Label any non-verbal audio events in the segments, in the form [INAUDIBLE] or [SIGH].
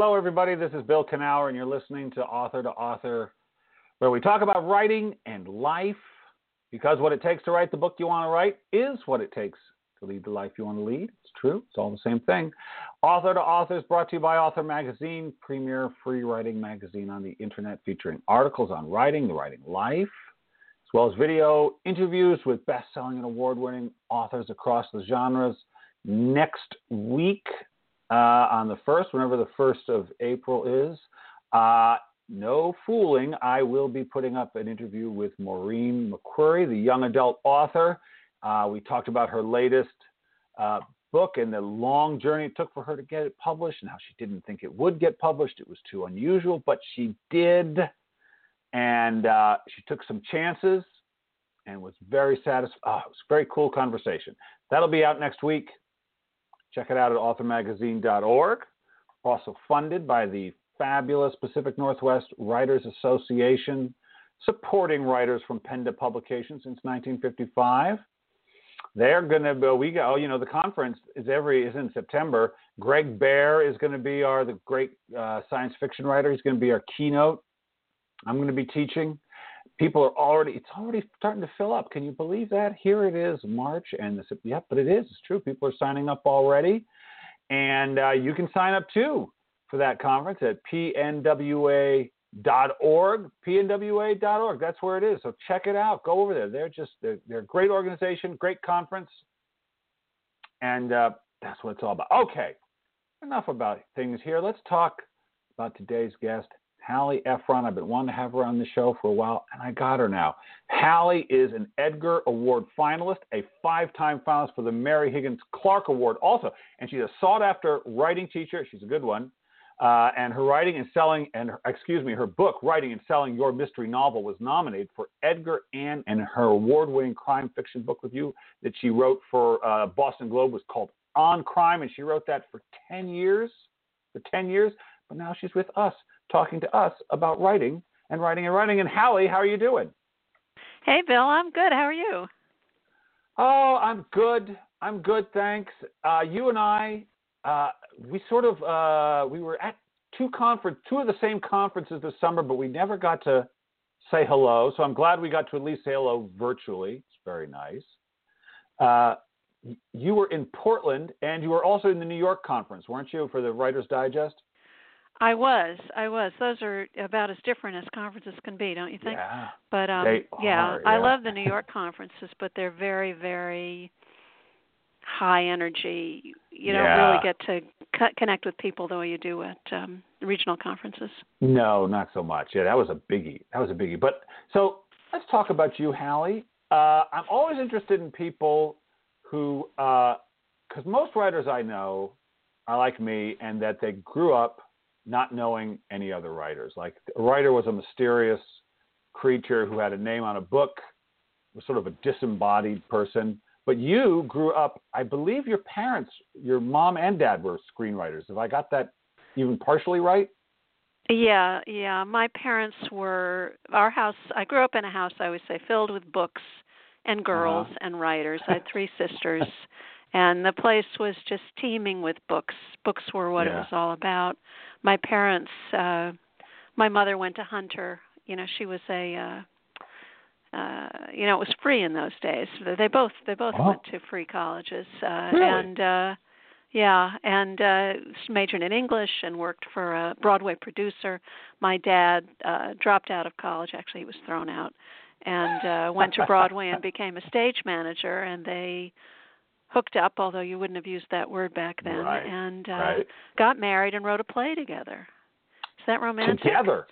Hello, everybody. This is Bill Kenower, and you're listening to Author to Author, where we talk about writing and life. Because what it takes to write the book you want to write is what it takes to lead the life you want to lead. It's true. It's all the same thing. Author to Author is brought to you by Author Magazine, premier free writing magazine on the internet featuring articles on writing, the writing life, as well as video interviews with best-selling and award-winning authors across the genres. Next week, uh, on the first, whenever the first of April is. Uh, no fooling, I will be putting up an interview with Maureen McQuerry, the young adult author. Uh, we talked about her latest uh, book and the long journey it took for her to get it published and how she didn't think it would get published. It was too unusual, but she did. And uh, she took some chances and was very satisfied. Oh, it was a very cool conversation. That'll be out next week. Check it out at authormagazine.org. Also funded by the fabulous Pacific Northwest Writers Association, supporting writers from pen to publication since 1955. They're going to be, we go, oh you know, the conference is every, is in September. Greg Bear is going to be our, the great uh, science fiction writer. He's going to be our keynote. I'm going to be teaching people are already it's already starting to fill up. Can you believe that? Here it is march and the yep but it is it's true. People are signing up already. And uh, you can sign up too for that conference at pnwa.org pnwa.org that's where it is. So check it out. Go over there. They're just they're, they're a great organization great conference. And uh, that's what it's all about. Okay enough about things here. Let's talk about today's guest Hallie Ephron. I've been wanting to have her on the show for a while, and I got her now. Hallie is an Edgar Award finalist, a five time finalist for the Mary Higgins Clark Award, also. And she's a sought after writing teacher. She's a good one. Uh, and her writing and selling, and her, excuse me, her book, Writing and Selling Your Mystery Novel, was nominated for Edgar Ann, and her award winning crime fiction book review that she wrote for uh, Boston Globe was called On Crime, and she wrote that for 10 years. For 10 years, but now she's with us talking to us about writing and writing and writing. And Hallie, how are you doing? Hey, Bill, I'm good. How are you? Oh, I'm good. I'm good, thanks. Uh, you and I, uh, we sort of uh, we were at two conference, two of the same conferences this summer, but we never got to say hello. So I'm glad we got to at least say hello virtually. It's very nice. Uh, you were in Portland, and you were also in the New York conference, weren't you, for the Writers Digest? I was, I was. Those are about as different as conferences can be, don't you think? Yeah. But um they yeah, are, yeah, I love the New York conferences, but they're very, very high energy. You don't really get to co- connect with people the way you do at um regional conferences. No, not so much. Yeah, that was a biggie. That was a biggie. But so let's talk about you, Hallie. Uh, I'm always interested in people who, because most writers I know are like me, and that they grew up not knowing any other writers. Like a writer was a mysterious creature who had a name on a book, was sort of a disembodied person. But you grew up, I believe your parents, your mom and dad were screenwriters. Have I got that even partially right? Yeah, yeah. My parents were our house. I grew up in a house. I always say filled with books and girls Uh-huh. and writers. I had three [LAUGHS] sisters, and the place was just teeming with books. Books were what it was all about. My parents. uh My mother went to Hunter. You know, she was a. uh uh you know it was free in those days they both they both Oh. went to free colleges uh Really? and uh yeah, and uh majored in English and worked for a Broadway producer. My dad uh dropped out of college, actually he was thrown out, and uh went to Broadway and became a stage manager and they hooked up, although you wouldn't have used that word back then, Right, and uh right. got married and wrote a play together. Is that romantic? Together.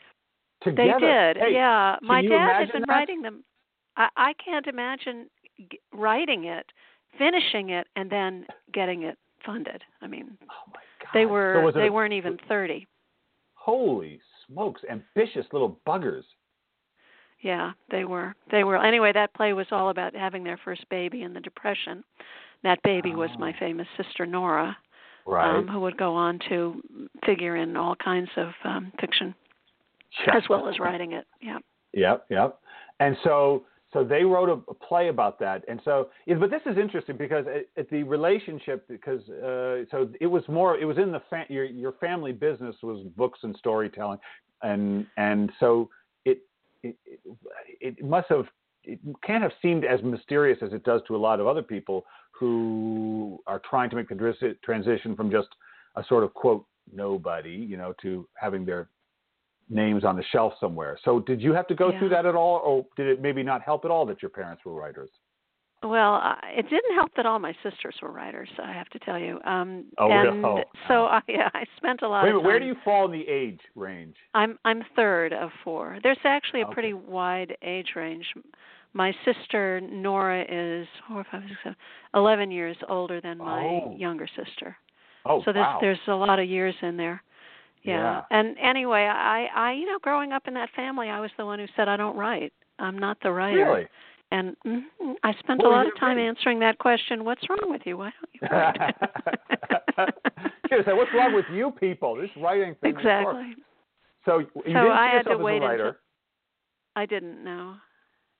Together. They did. Hey, yeah. My dad had been that? writing them. I I can't imagine g- writing it, finishing it and then getting it funded. I mean, Oh my God. they were it they a- weren't even 30. Holy smokes! Ambitious little buggers. Yeah, they were. They were. Anyway, that play was all about having their first baby in the depression. That baby was my Oh. famous sister Nora, Right. um, who would go on to figure in all kinds of um fiction Yeah. as well as writing it. Yeah. Yep, yep. And so, so they wrote a, a, play about that, and so but this is interesting because it, it, the relationship because uh, so it was more it was in the fa- your your family business was books and storytelling, and and so it it, it must have it can't have seemed as mysterious as it does to a lot of other people who are trying to make the transition from just a sort of quote nobody, you know, to having their names on the shelf somewhere. So did you have to go yeah. through that at all, or did it maybe not help at all that your parents were writers? Well, uh, it didn't help that all my sisters were writers. I have to tell you. Um, oh, and oh, so [LAUGHS] I, yeah, I spent a lot. Wait of time. Where do you fall in the age range? I'm I'm third of four. There's actually a okay. pretty wide age range. My sister Nora is four, five, six, seven, eleven years older than my oh. younger sister. Oh, so there's wow. there's a lot of years in there. Yeah. yeah. And anyway, I I you know growing up in that family, I was the one who said I don't write. I'm not the writer. Really? And mm, I spent what a lot of time answering that question. What's wrong with you? Why don't you write? [LAUGHS] [LAUGHS] Said, "What's wrong with you people? This writing thing." exactly. So you so didn't I see had to wait a writer. until I didn't know.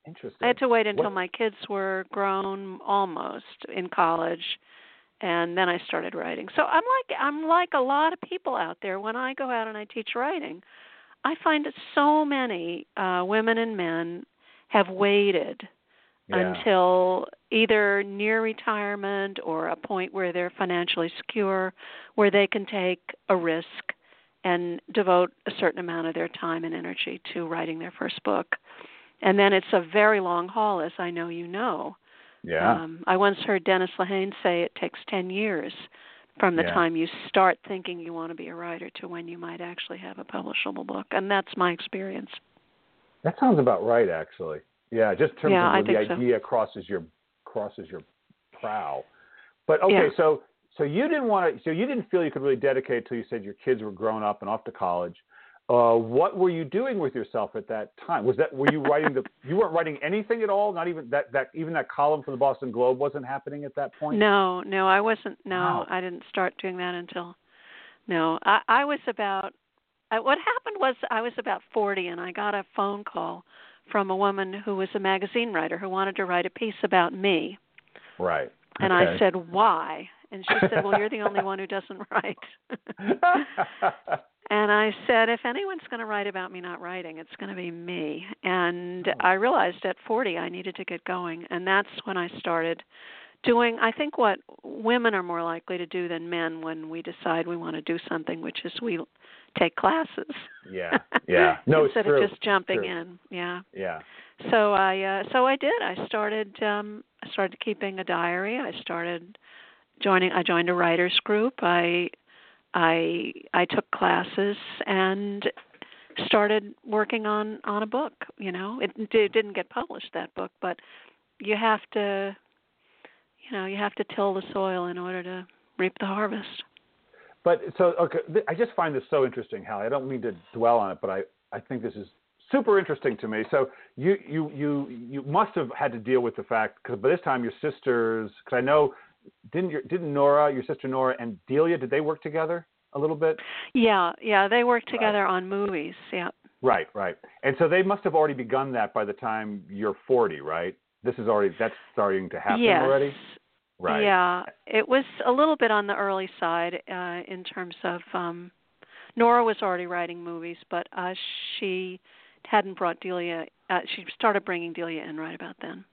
Interesting. I had to wait until What- my kids were grown almost in college and then I started writing. So I'm like I'm like a lot of people out there when I go out and I teach writing. I find that so many uh women and men have waited yeah. until either near retirement or a point where they're financially secure where they can take a risk and devote a certain amount of their time and energy to writing their first book. And then it's a very long haul as I know you know. Yeah. Um, I once heard Dennis Lehane say it takes 10 years from the Yeah. time you start thinking you want to be a writer to when you might actually have a publishable book. And that's my experience. That sounds about right, actually. Yeah, just in terms Yeah, of when the think so. idea crosses your crosses your prow. But okay, Yeah. so so you didn't want to. So you didn't feel you could really dedicate until you said your kids were grown up and off to college. Uh, what were you doing with yourself at that time? Was that were you writing the? You weren't writing anything at all. Not even that that even that column for the Boston Globe wasn't happening at that point. No, no, I wasn't. No, Wow. I didn't start doing that until. No, I, I was about. I, what happened was I was about 40 and I got a phone call from a woman who was a magazine writer who wanted to write a piece about me. Right. And I said, "Why?" And she said, "Well, you're the only one who doesn't [LAUGHS] write." [LAUGHS] and I said, "If anyone's going to write about me not writing, it's going to be me." And Oh. I realized at 40 I needed to get going, and that's when I started doing I think what women are more likely to do than men when we decide we want to do something, which is we take classes. yeah. [LAUGHS] Yeah. No, it's instead of just jumping in. Yeah. Yeah. So I uh so I did. I started um I started keeping a diary. I started joining I joined a writers group. I I I took classes and started working on on a book, you know. It, it didn't get published that book, but you have to you know, you have to till the soil in order to reap the harvest. But so okay, I just find this so interesting, Hallie. I don't mean to dwell on it, but I, I think this is super interesting to me. So you you you you must have had to deal with the fact because by this time your sisters, because I know didn't your didn't Nora, your sister Nora, and Delia, did they work together a little bit? Yeah, yeah, they worked together on movies. Yeah. Right, right. And so they must have already begun that by the time you're 40, right? This is already that's starting to happen yes. already. Right. Yeah, it was a little bit on the early side uh, in terms of um, Nora was already writing movies, but uh, she hadn't brought Delia. Uh, she started bringing Delia in right about then.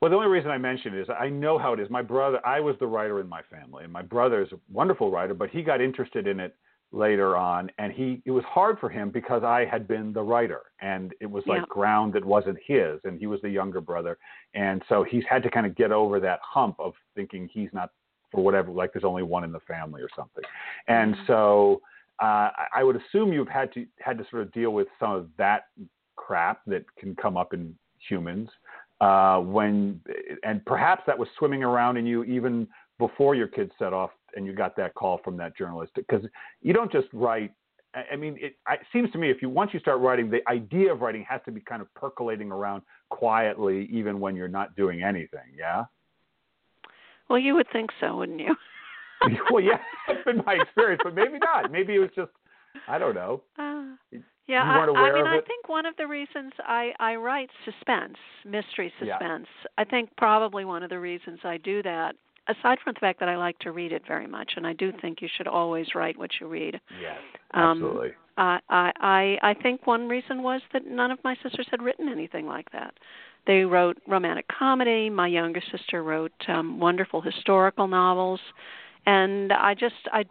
Well, the only reason I mention it is I know how it is. My brother, I was the writer in my family, and my brother is a wonderful writer, but he got interested in it later on, and he it was hard for him because I had been the writer, and it was like Yeah. ground that wasn't his, and he was the younger brother, and so he's had to kind of get over that hump of thinking he's not for whatever, like there's only one in the family or something, and Mhm. so uh, I- I would assume you've had to had to sort of deal with some of that crap that can come up in humans uh, when and perhaps that was swimming around in you even before your kids set off and you got that call from that journalist because you don't just write I mean, it, it seems to me if you once you start writing, the idea of writing has to be kind of percolating around quietly, even when you're not doing anything. Yeah. Well, you would think so, wouldn't you? [LAUGHS] well, yeah, [LAUGHS] that's been my experience, but maybe not. Maybe it was just I don't know. [LAUGHS] Uh, Yeah, I, I mean, I think one of the reasons I I write suspense, mystery Yeah. suspense. I think probably one of the reasons I do that, aside from the fact that I like to read it very much, and I do think you should always write what you read. Yes, Um, absolutely. I I I I think one reason was that none of my sisters had written anything like that. They wrote romantic comedy. My younger sister wrote um wonderful historical novels, and I just I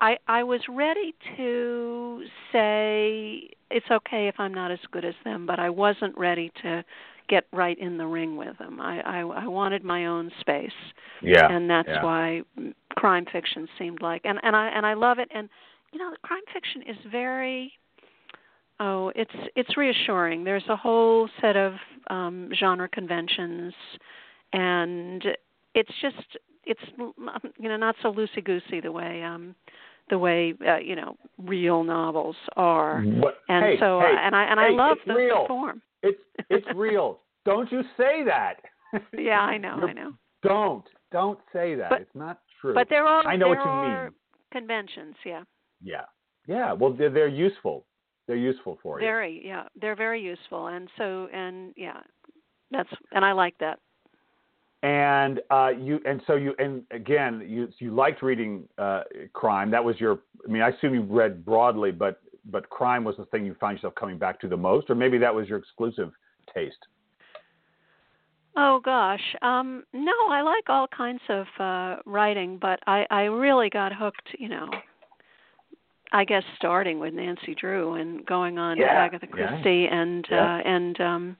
I I was ready to say it's okay if I'm not as good as them, but I wasn't ready to get right in the ring with them. I I, I wanted my own space yeah, and that's yeah. why crime fiction seemed like and and I and I love it and you know crime fiction is very oh it's it's reassuring there's a whole set of um genre conventions and it's just it's you know not so loosey goosey the way um the way uh, you know real novels are What, and hey, so hey, uh, and I and I love the, real. form It's it's real. [LAUGHS] Don't you say that. yeah I know You're- I know Don't don't say that. But- it's not true. but there are I know there what you are mean. conventions yeah Yeah, yeah. Well, they're they're useful. They're useful for you. Very, yeah, they're very useful, and so and yeah, that's and I like that. And uh, you and so you and again you you liked reading uh, crime. That was your. I mean, I assume you read broadly, but but crime was the thing you find yourself coming back to the most, or maybe that was your exclusive taste. Oh gosh, um, no, I like all kinds of uh writing, but I I really got hooked, you know. I guess starting with Nancy Drew and going on to Yeah, Agatha yeah. Christie and Yeah. uh and um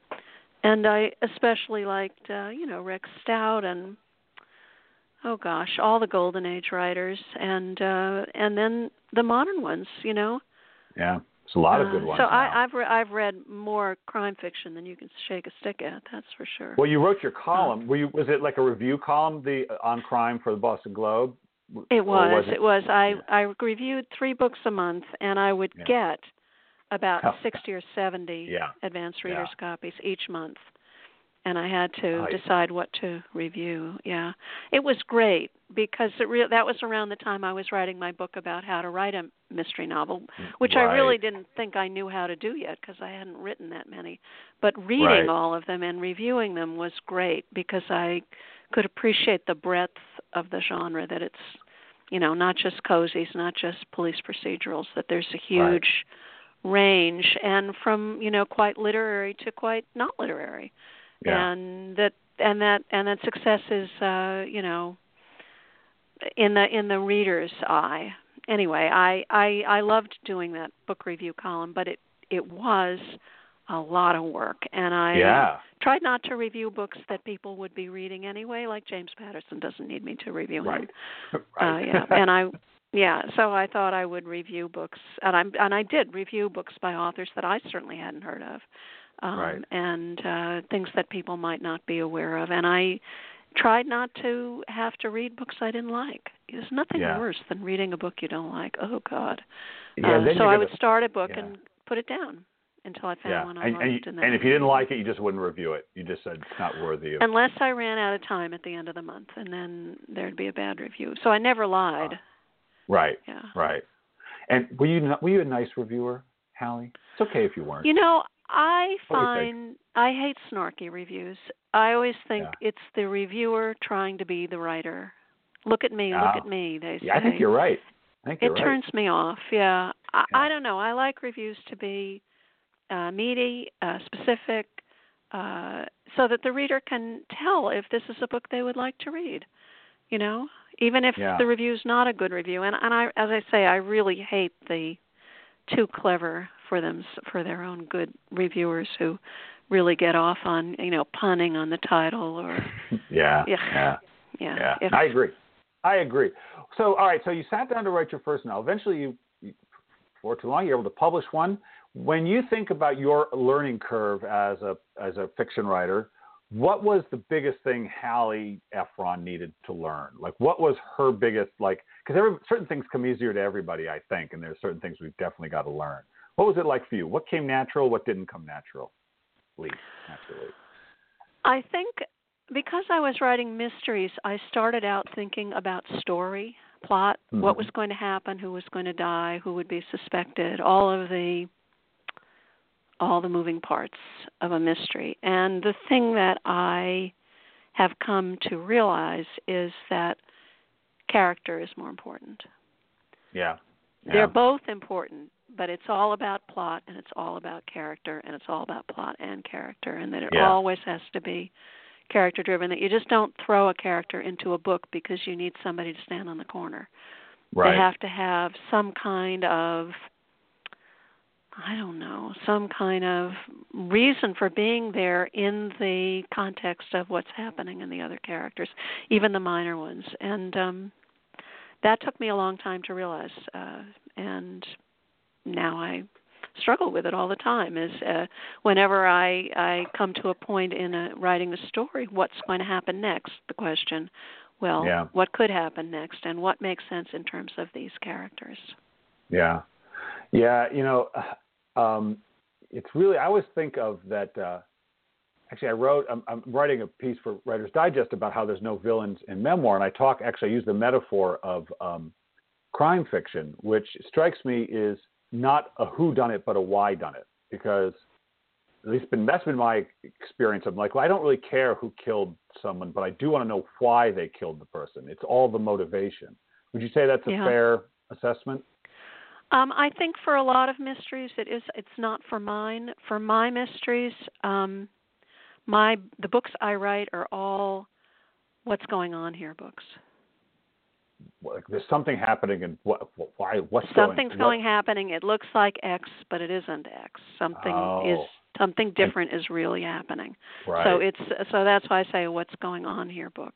and I especially liked uh, you know, Rex Stout and oh gosh, all the golden age writers and uh and then the modern ones, you know. Yeah, it's a lot of Uh, good ones. So now. I, I've re- I've read more crime fiction than you can shake a stick at. That's for sure. Well, you wrote your column. Were you? Was it like a review column, the on crime for the Boston Globe? it Or was. it? It was. I I reviewed three books a month, and I would Yeah. get about Oh. sixty or seventy Yeah. advanced Yeah. readers copies each month, and I had to Nice. decide what to review. Yeah, it was great because it re- that was around the time I was writing my book about how to write a mystery novel, which I really didn't think I knew how to do yet because I hadn't written that many. But reading Right. all of them and reviewing them was great because I could appreciate the breadth of the genre that it's you know, not just cozies, not just police procedurals, that there's a huge range and from, you know, quite literary to quite not literary. Yeah. And that and that and that success is uh, you know, in the in the reader's eye. Anyway, I I I loved doing that book review column, but it it was a lot of work and I yeah. tried not to review books that people would be reading anyway, like James Patterson doesn't need me to review him. Right. [LAUGHS] Uh, right. yeah, and I yeah, so I thought I would review books and I and I did review books by authors that I certainly hadn't heard of. Um Right. and uh things that people might not be aware of and I tried not to have to read books I didn't like. There's nothing Yeah. worse than reading a book you don't like. Oh god. yeah. Uh, so you're I would start a book yeah. and put it down until I found Yeah. one I And, liked and, you- and then and if you didn't like it, you just wouldn't review it. You just said it's not worthy of. unless I ran out of time at the end of the month, and then there'd be a bad review. So I never lied. Right. Yeah. Right. And were you were you a nice reviewer, Hallie? It's okay if you weren't. You know, I What do you think? find I hate snarky reviews. I always think Yeah. it's the reviewer trying to be the writer. Look at me, Ah. look at me. They say. yeah, I think you're right. I think it right. turns me off. Yeah. I, Yeah. I don't know. I like reviews to be uh, meaty, uh, specific, uh, so that the reader can tell if this is a book they would like to read. You know, even if Yeah. the review's not a good review. And and I, as I say, I really hate the too clever for them for their own good reviewers who really get off on you know punning on the title or [LAUGHS] yeah. Yeah. Yeah. yeah. Yeah, if- I agree. I agree. So, all right. So you sat down to write your first novel. Eventually, you, you for too long, you're able to publish one. When you think about your learning curve as a as a fiction writer, what was the biggest thing Hallie Ephron needed to learn? Like, what was her biggest like? Because certain things come easier to everybody, I think, and there's certain things we've definitely got to learn. What was it like for you? What came natural? What didn't come natural? Naturally. I think because I was writing mysteries, I started out thinking about story, plot, what Mhm. was going to happen, who was going to die, who would be suspected, all of the all the moving parts of a mystery. And the thing that I have come to realize is that character is more important. Yeah. yeah. They're both important, but it's all about plot and it's all about character and it's all about plot and character and that it yeah. always has to be character driven that you just don't throw a character into a book because you need somebody to stand on the corner. Right. They have to have some kind of I don't know, some kind of reason for being there in the context of what's happening in the other characters, even the minor ones. And um that took me a long time to realize uh and now I struggle with it all the time is uh whenever I I come to a point in a, writing a story, what's going to happen next? The question, well, yeah. what could happen next and what makes sense in terms of these characters? Yeah. Yeah, you know, [SIGHS] um, it's really I always think of that. Uh, actually, I wrote. I'm, I'm, writing a piece for Writer's Digest about how there's no villains in memoir, and I talk. Actually, I use the metaphor of um, crime fiction, which strikes me is not a who done it, but a why done it, because at least been that's been my experience. I'm like, well, I don't really care who killed someone, but I do want to know why they killed the person. It's all the motivation. Would you say that's a yeah. fair assessment? Um, I think for a lot of mysteries, it is. It's not for mine. For my mysteries, um, my the books I write are all what's going on here books. Like there's something happening, and what? Why? What's Something's going, going happening. It looks like X, but it isn't X. Something oh. is something different is really happening. Right. So it's so that's why I say what's going on here book.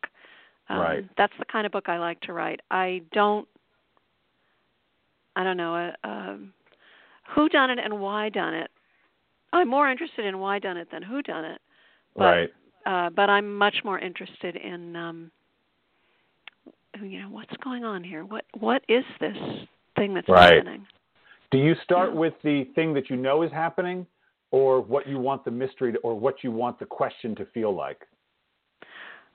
Um, right. That's the kind of book I like to write. I don't I don't know, a, a who done it and why done it. I'm more interested in why done it than who done it. But, right. Uh, but I'm much more interested in um you know what's going on here. What what is this thing that's right. happening? Do you start yeah. with the thing that you know is happening, or what you want the mystery, to, or what you want the question to feel like?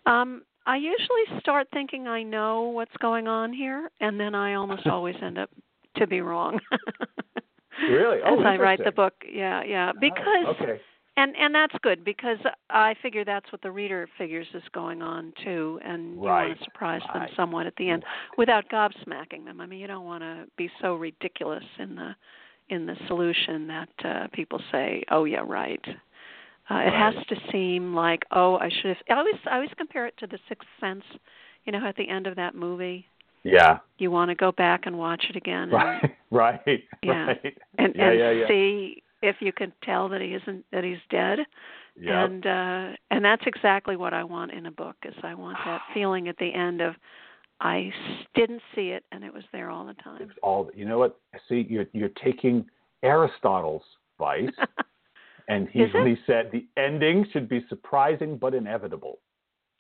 Um, I usually start thinking I know what's going on here, and then I almost [LAUGHS] always end up to be wrong. [LAUGHS] really? Oh, As I write the book, yeah, yeah, because oh, okay. and and that's good because I figure that's what the reader figures is going on too, and you want to surprise right. them somewhat at the end without gobsmacking them. I mean, you don't want to be so ridiculous in the in the solution that uh, people say, "Oh yeah, right." Uh, right. It has to seem like, "Oh, I should have." I always I always compare it to The Sixth Sense. You know, at the end of that movie, yeah. You want to go back and watch it again. And, right. [LAUGHS] Right. Yeah. Right. And yeah, and yeah, yeah. see if you can tell that he isn't that he's dead. Yep. And uh and that's exactly what I want in a book is I want that [SIGHS] feeling at the end of I didn't see it and it was there all the time. All you know what? See, you're you're taking Aristotle's advice [LAUGHS] and he he said the ending should be surprising but inevitable.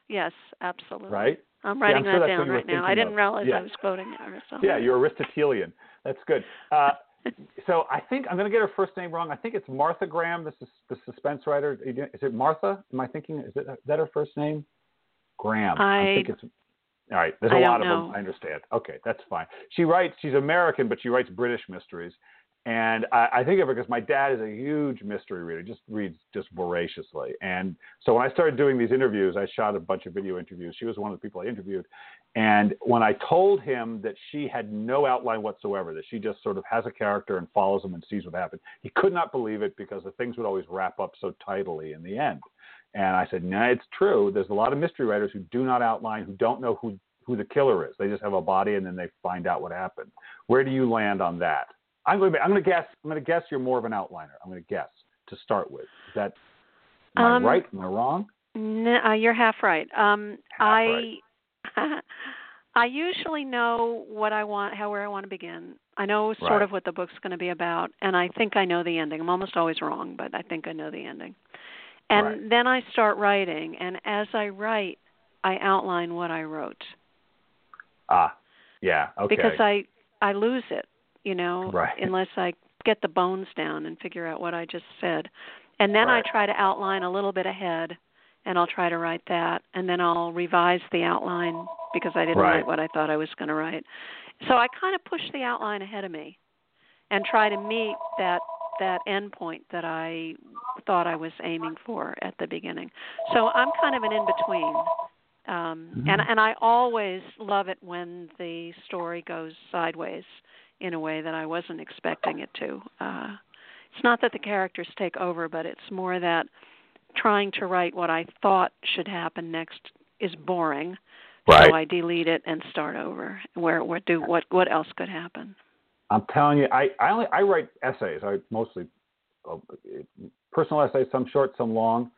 Yes, absolutely. Right? I'm writing yeah, I'm sure that down right now. I didn't realize yeah. I was quoting Aristotle. Yeah, you're Aristotelian. That's good. Uh, [LAUGHS] so I think I'm going to get her first name wrong. I think it's Martha Graham, the, the suspense writer. Is it Martha? Am I thinking? Is, it, is that her first name? Graham. I, I think it's. All right, there's a I lot of know. them. I understand. Okay, that's fine. She writes. She's American, but she writes British mysteries. And I, I think of it because my dad is a huge mystery reader, just reads just voraciously. And so when I started doing these interviews, I shot a bunch of video interviews. She was one of the people I interviewed. And when I told him that she had no outline whatsoever, that she just sort of has a character and follows him and sees what happens, he could not believe it because the things would always wrap up so tidily in the end. And I said, no, nah, it's true. There's a lot of mystery writers who do not outline, who don't know who, who the killer is. They just have a body and then they find out what happened. Where do you land on that? I'm going to I'm going to guess I'm going to guess you're more of an outliner. I'm going to guess to start with. Is that am Um, I right? Am I wrong? No, you're half right. Um, Half I [LAUGHS] I usually know what I want, how where I want to begin. I know sort Right. of what the book's going to be about, and I think I know the ending. I'm almost always wrong, but I think I know the ending. And Right. then I start writing, and as I write, I outline what I wrote Ah, yeah. Okay. because I I lose it, you know, Right. unless I get the bones down and figure out what I just said. And then Right. I try to outline a little bit ahead and I'll try to write that and then I'll revise the outline because I didn't Right. write what I thought I was going to write. So I kind of push the outline ahead of me and try to meet that that end point that I thought I was aiming for at the beginning. So I'm kind of an in between. Um Mm-hmm. and and I always love it when the story goes sideways in a way that I wasn't expecting it to. Uh it's not that the characters take over, but it's more that trying to write what I thought should happen next is boring. Right. So I delete it and start over. Where what do what what else could happen? I'm telling you, I, I only I write essays. I mostly uh, personal essays, some short, some long,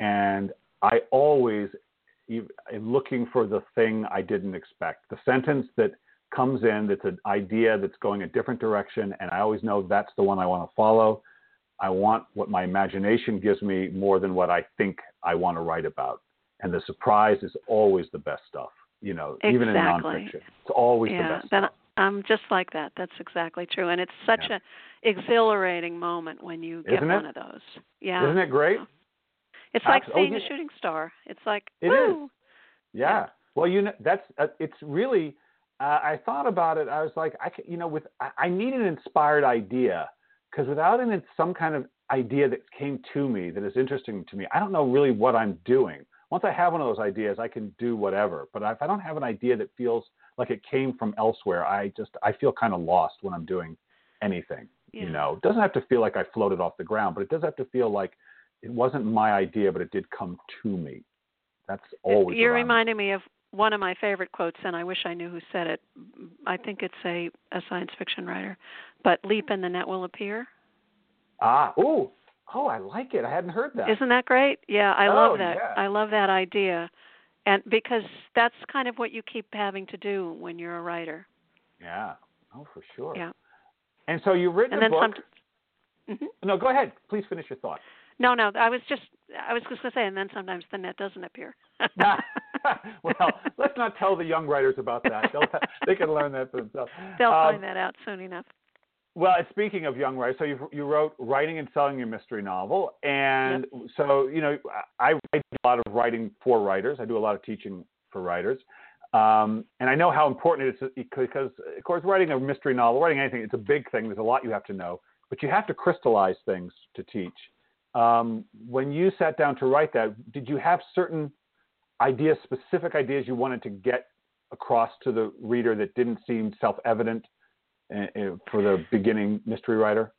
and I always am looking for the thing I didn't expect, the sentence that comes in that's an idea that's going a different direction, and I always know that's the one I want to follow. I want what my imagination gives me more than what I think I want to write about, and the surprise is always the best stuff. You know, even in Exactly. nonfiction, it's always the best. then stuff. I'm just like that. That's exactly true, and it's such Yeah. a exhilarating moment when you get Isn't it? one of those. Yeah, Isn't it great? It's like oh, seeing yeah. a shooting star. It's like It is. woo. Yeah. Yeah. Well, you know, that's uh, it's really. Uh, I thought about it. I was like, I, ca- you know, with I, I need an inspired idea because without an some kind of idea that came to me that is interesting to me, I don't know really what I'm doing. Once I have one of those ideas, I can do whatever. But if I don't have an idea that feels like it came from elsewhere, I just I feel kind of lost when I'm doing anything. Yeah. You know, it doesn't have to feel like I floated off the ground, but it does have to feel like it wasn't my idea, but it did come to me. That's always. You're reminding me of one of my favorite quotes, and I wish I knew who said it. I think it's a a science fiction writer, but leap and the net will appear. Ah, ooh, oh, I like it. I hadn't heard that. Isn't that great? Yeah, I Oh, love that. yeah. I love that idea. And because that's kind of what you keep having to do when you're a writer. yeah. Oh, for sure. Yeah. And so you've written And a book. some Mhm. No, go ahead. Please finish your thought. No, no, I was just I was just going to say and then sometimes the net doesn't appear. [LAUGHS] [LAUGHS] well, let's not tell the young writers about that. They'll, they can learn that for themselves. They'll Um, find that out soon enough. Well, speaking of young writers, so you you wrote writing and selling your mystery novel, and so you know I I write a lot of writing for writers. I do a lot of teaching for writers, um, and I know how important it is because, of course, writing a mystery novel, writing anything, it's a big thing. There's a lot you have to know, but you have to crystallize things to teach. Um, when you sat down to write that, did you have certain ideas, specific ideas you wanted to get across to the reader that didn't seem self-evident uh, uh, for the beginning mystery writer?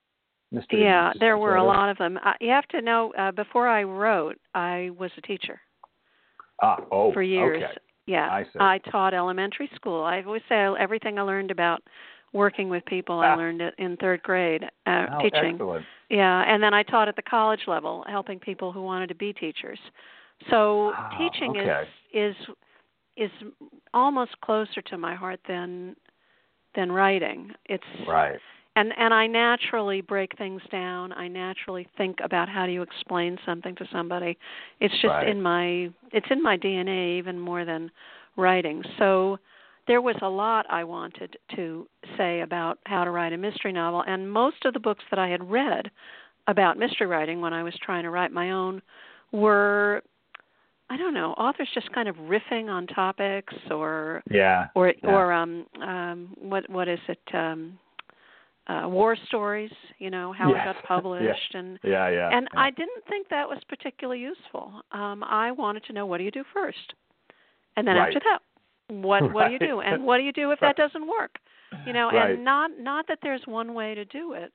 Mystery Yeah, there were a lot of them. You have to know uh, before I wrote, I was a teacher Ah, oh, for years. Okay. Yeah, I see. taught elementary school. I always say everything I learned about working with people, I Ah. learned it in third grade uh, Oh, teaching. Excellent. Yeah, and then I taught at the college level, helping people who wanted to be teachers. So Ah, teaching okay. is is is almost closer to my heart than than writing. It's Right. and and I naturally break things down. I naturally think about how do you explain something to somebody. It's just Right. in my it's in my DNA even more than writing. So there was a lot I wanted to say about how to write a mystery novel and most of the books that I had read about mystery writing when I was trying to write my own were I don't know, authors just kind of riffing on topics or Yeah. or Yeah. or um um what what is it um uh war stories you know how it got [LAUGHS] published and Yeah. Yeah. and yeah. i didn't think that was particularly useful um i wanted to know what do you do first and then Right. after that what what do you do and what do you do if [LAUGHS] that doesn't work you know Right. and not not that there's one way to do it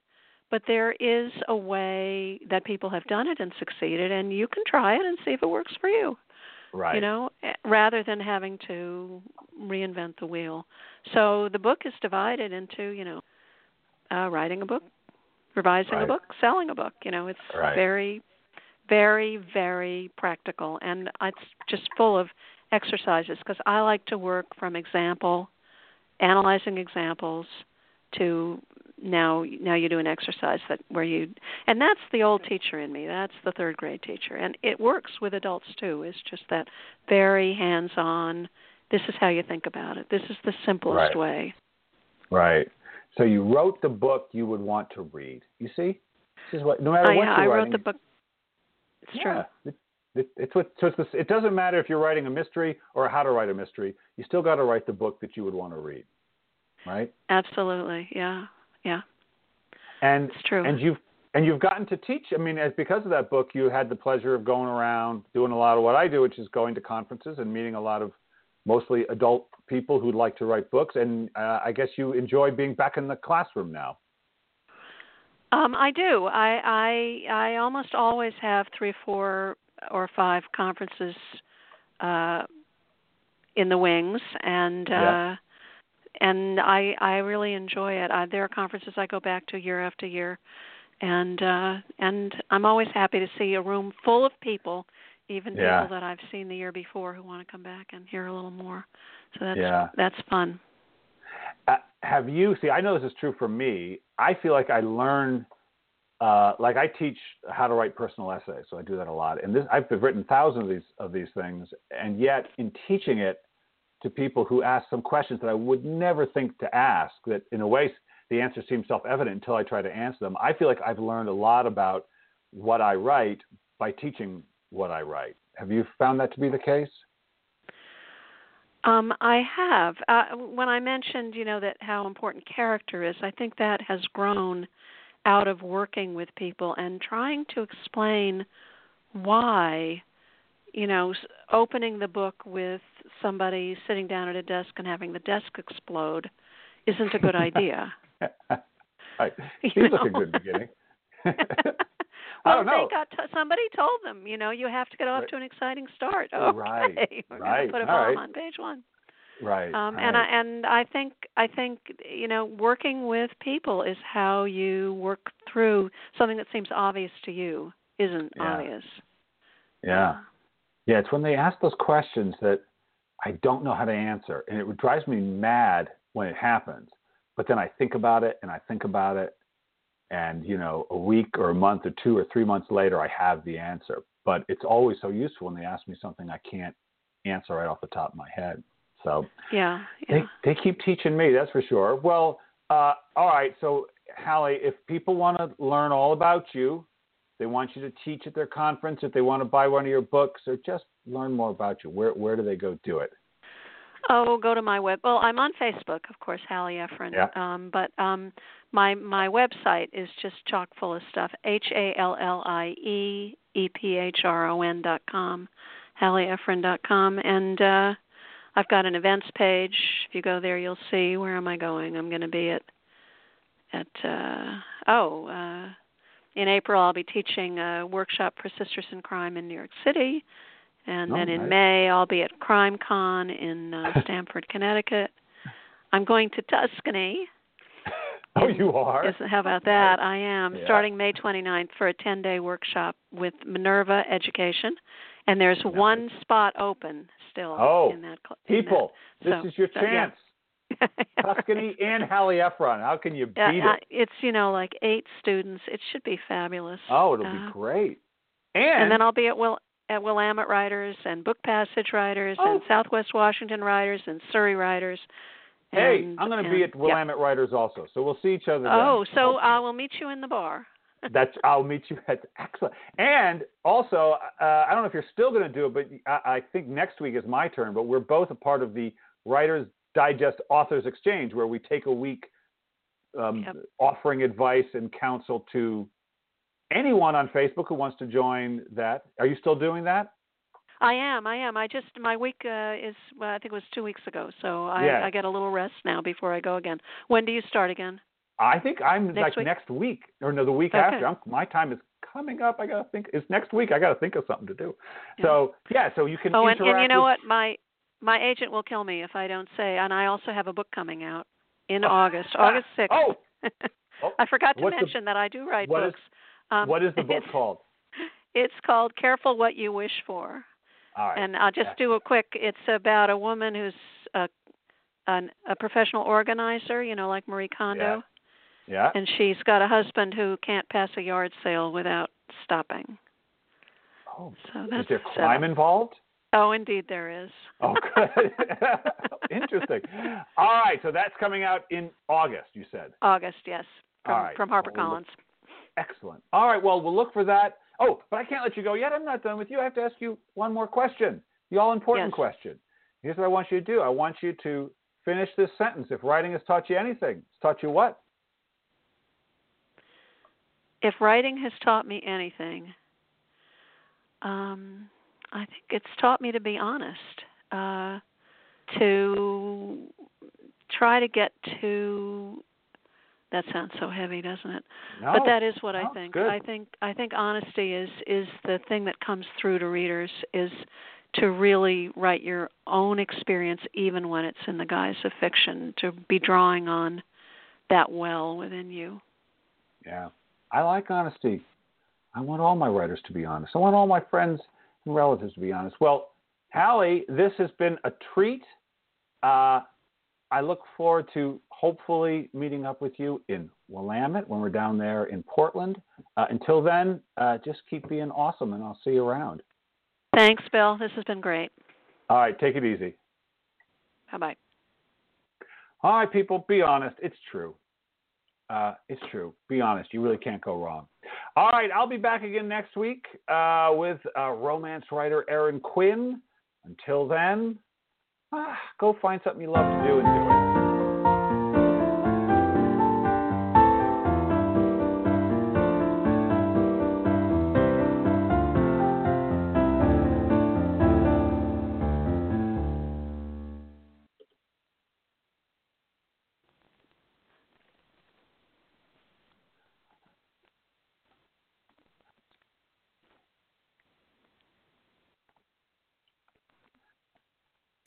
but there is a way that people have done it and succeeded and you can try it and see if it works for you right. you know eh, rather than having to reinvent the wheel so the book is divided into you know uh writing a book revising Right. a book selling a book you know it's Right. very very very practical and it's just full of exercises because i like to work from example analyzing examples to now now you do an exercise that where you and that's the old teacher in me that's the third grade teacher and it works with adults too it's just that very hands on this is how you think about it this is the simplest Right. way Right. So you wrote the book you would want to read. You see, this is what no matter I, what Oh, yeah, you're I wrote writing. the book it's true yeah. It, it, it's what so it's this, it doesn't matter if you're writing a mystery or how to write a mystery. You still got to write the book that you would want to read, right? absolutely yeah yeah And it's true and you've and you've gotten to teach. I mean, as because of that book, you had the pleasure of going around doing a lot of what I do, which is going to conferences and meeting a lot of mostly adult people who'd like to write books. And uh, I guess you enjoy being back in the classroom now. Um, I do. I, I I almost always have three, four, or five conferences uh, in the wings, and uh, yeah. And I I really enjoy it. I, there are conferences I go back to year after year, and uh, and I'm always happy to see a room full of people, even Yeah. people that I've seen the year before who want to come back and hear a little more. So that's Yeah. that's fun. Uh, have you see? I know this is true for me. I feel like I learn. Uh, like I teach how to write personal essays, so I do that a lot. And this, I've written thousands of these of these things, and yet in teaching it to people who ask some questions that I would never think to ask, that in a way the answer seems self-evident until I try to answer them. I feel like I've learned a lot about what I write by teaching what I write. Have you found that to be the case? Um, I have. Uh, when I mentioned, you know, that how important character is, I think that has grown out of working with people and trying to explain why, you know, opening the book with somebody sitting down at a desk and having the desk explode isn't a good [LAUGHS] idea. Right. [LAUGHS] You Seems like a good beginning. [LAUGHS] I well, don't know. they got t- somebody told them, you know, you have to get off Right. to an exciting start. Oh, Okay, right, we're right, put a bomb right. on page one. Right. um and i and i think i think you know working with people is how you work through something that seems obvious to you isn't Yeah. obvious yeah. Yeah, it's when they ask those questions that I don't know how to answer, and it drives me mad when it happens. But then I think about it and I think about it, and you know, a week or a month or two or three months later, I have the answer. But it's always so useful when they ask me something I can't answer right off the top of my head. So yeah yeah they they keep teaching me, that's for sure. Well, uh, all right. So Hallie, if people want to learn all about you, they want you to teach at their conference, if they want to buy one of your books, or just learn more about you, where where do they go do it? oh go to my web well i'm on facebook of course hallie Ephron. Yeah. um but um my my website is just chock full of stuff h a l l i e e p h r o n dot com hallieephron dot com and uh I've got an events page. If you go there, you'll see where am I going. I'm going to be at at uh, oh uh, in April. I'll be teaching a workshop for Sisters in Crime in New York City, and Oh, then in nice. May I'll be at Crime Con in uh, [LAUGHS] Stamford, Connecticut. I'm going to Tuscany. [LAUGHS] Oh, you are. Yes, how about that? I am Yeah. starting May 29th for a 10-day workshop with Minerva Education, and there's one spot open still Oh, in that. cl- in that. People, this is your so, yeah. [LAUGHS] Tuscany and Hallie Ephron. How can you beat uh, it? it's you know like eight students. It should be fabulous. Oh, it'll Uh, be great. And, And then I'll be at Will at Willamette Writers and Book Passage Writers and Oh. Southwest Washington Writers and Surrey Writers. hey, and- I'm going to be and- at yeah. Willamette Writers also, so we'll see each other. then. Oh, so. I will meet you in the bar. [LAUGHS] That's I'll meet you at excellent. And also, uh, I don't know if you're still going to do it, but I, I think next week is my turn. But we're both a part of the Writers Digest Authors Exchange, where we take a week um, Yep. offering advice and counsel to anyone on Facebook who wants to join that. Are you still doing that? I am. I am. I just my week uh, is well, I think it was two weeks ago, so I, Yeah. I get a little rest now before I go again. When do you start again? I think I'm Next like week? next week, or no, the week Okay. after. I'm, my time is coming up. I gotta think. It's next week. I gotta think of something to do. Yeah. So yeah, so you can Oh, and, and you know with what? My my agent will kill me if I don't say. And I also have a book coming out in Oh. August, August [LAUGHS] sixth. Oh, Oh, [LAUGHS] I forgot to what's the- mention that I do write what is- books. um, what is the book it's, called? [LAUGHS] It's called Careful What You Wish For. All right. And I'll just do a quick. It's about a woman who's a an, a professional organizer, you know, like Marie Kondo, yeah. yeah. and she's got a husband who can't pass a yard sale without stopping. Oh, So is that's there crime involved? Oh, indeed there is. [LAUGHS] Oh, good. [LAUGHS] Interesting. All right. So that's coming out in August. You said. August, yes, from All right. from Well, we'll HarperCollins. Excellent. All right. Well, we'll look for that. Oh, but I can't let you go yet. I'm not done with you. I have to ask you one more question. The all important Yes. question. Here's what I want you to do. I want you to finish this sentence. If writing has taught you anything, it's taught you what? if writing has taught me anything, um, I think it's taught me to be honest, uh, to try to get to. That sounds so heavy, doesn't it? No, but that is what no, I think. good. I think I think honesty is is the thing that comes through to readers is to really write your own experience even when it's in the guise of fiction to be drawing on that well within you. Yeah. I like honesty. I want all my writers to be honest. I want all my friends and relatives to be honest. Well, Hallie, this has been a treat. Uh, I look forward to hopefully meeting up with you in Willamette when we're down there in Portland. Uh, until then, uh, just keep being awesome, and I'll see you around. Thanks, Bill. This has been great. All right, take it easy. Bye bye. All right, people, be honest. It's true. Uh, it's true. Be honest. You really can't go wrong. All right, I'll be back again next week uh, with uh, romance writer Aaron Quinn. Until then, ah, go find something you love to do and do it.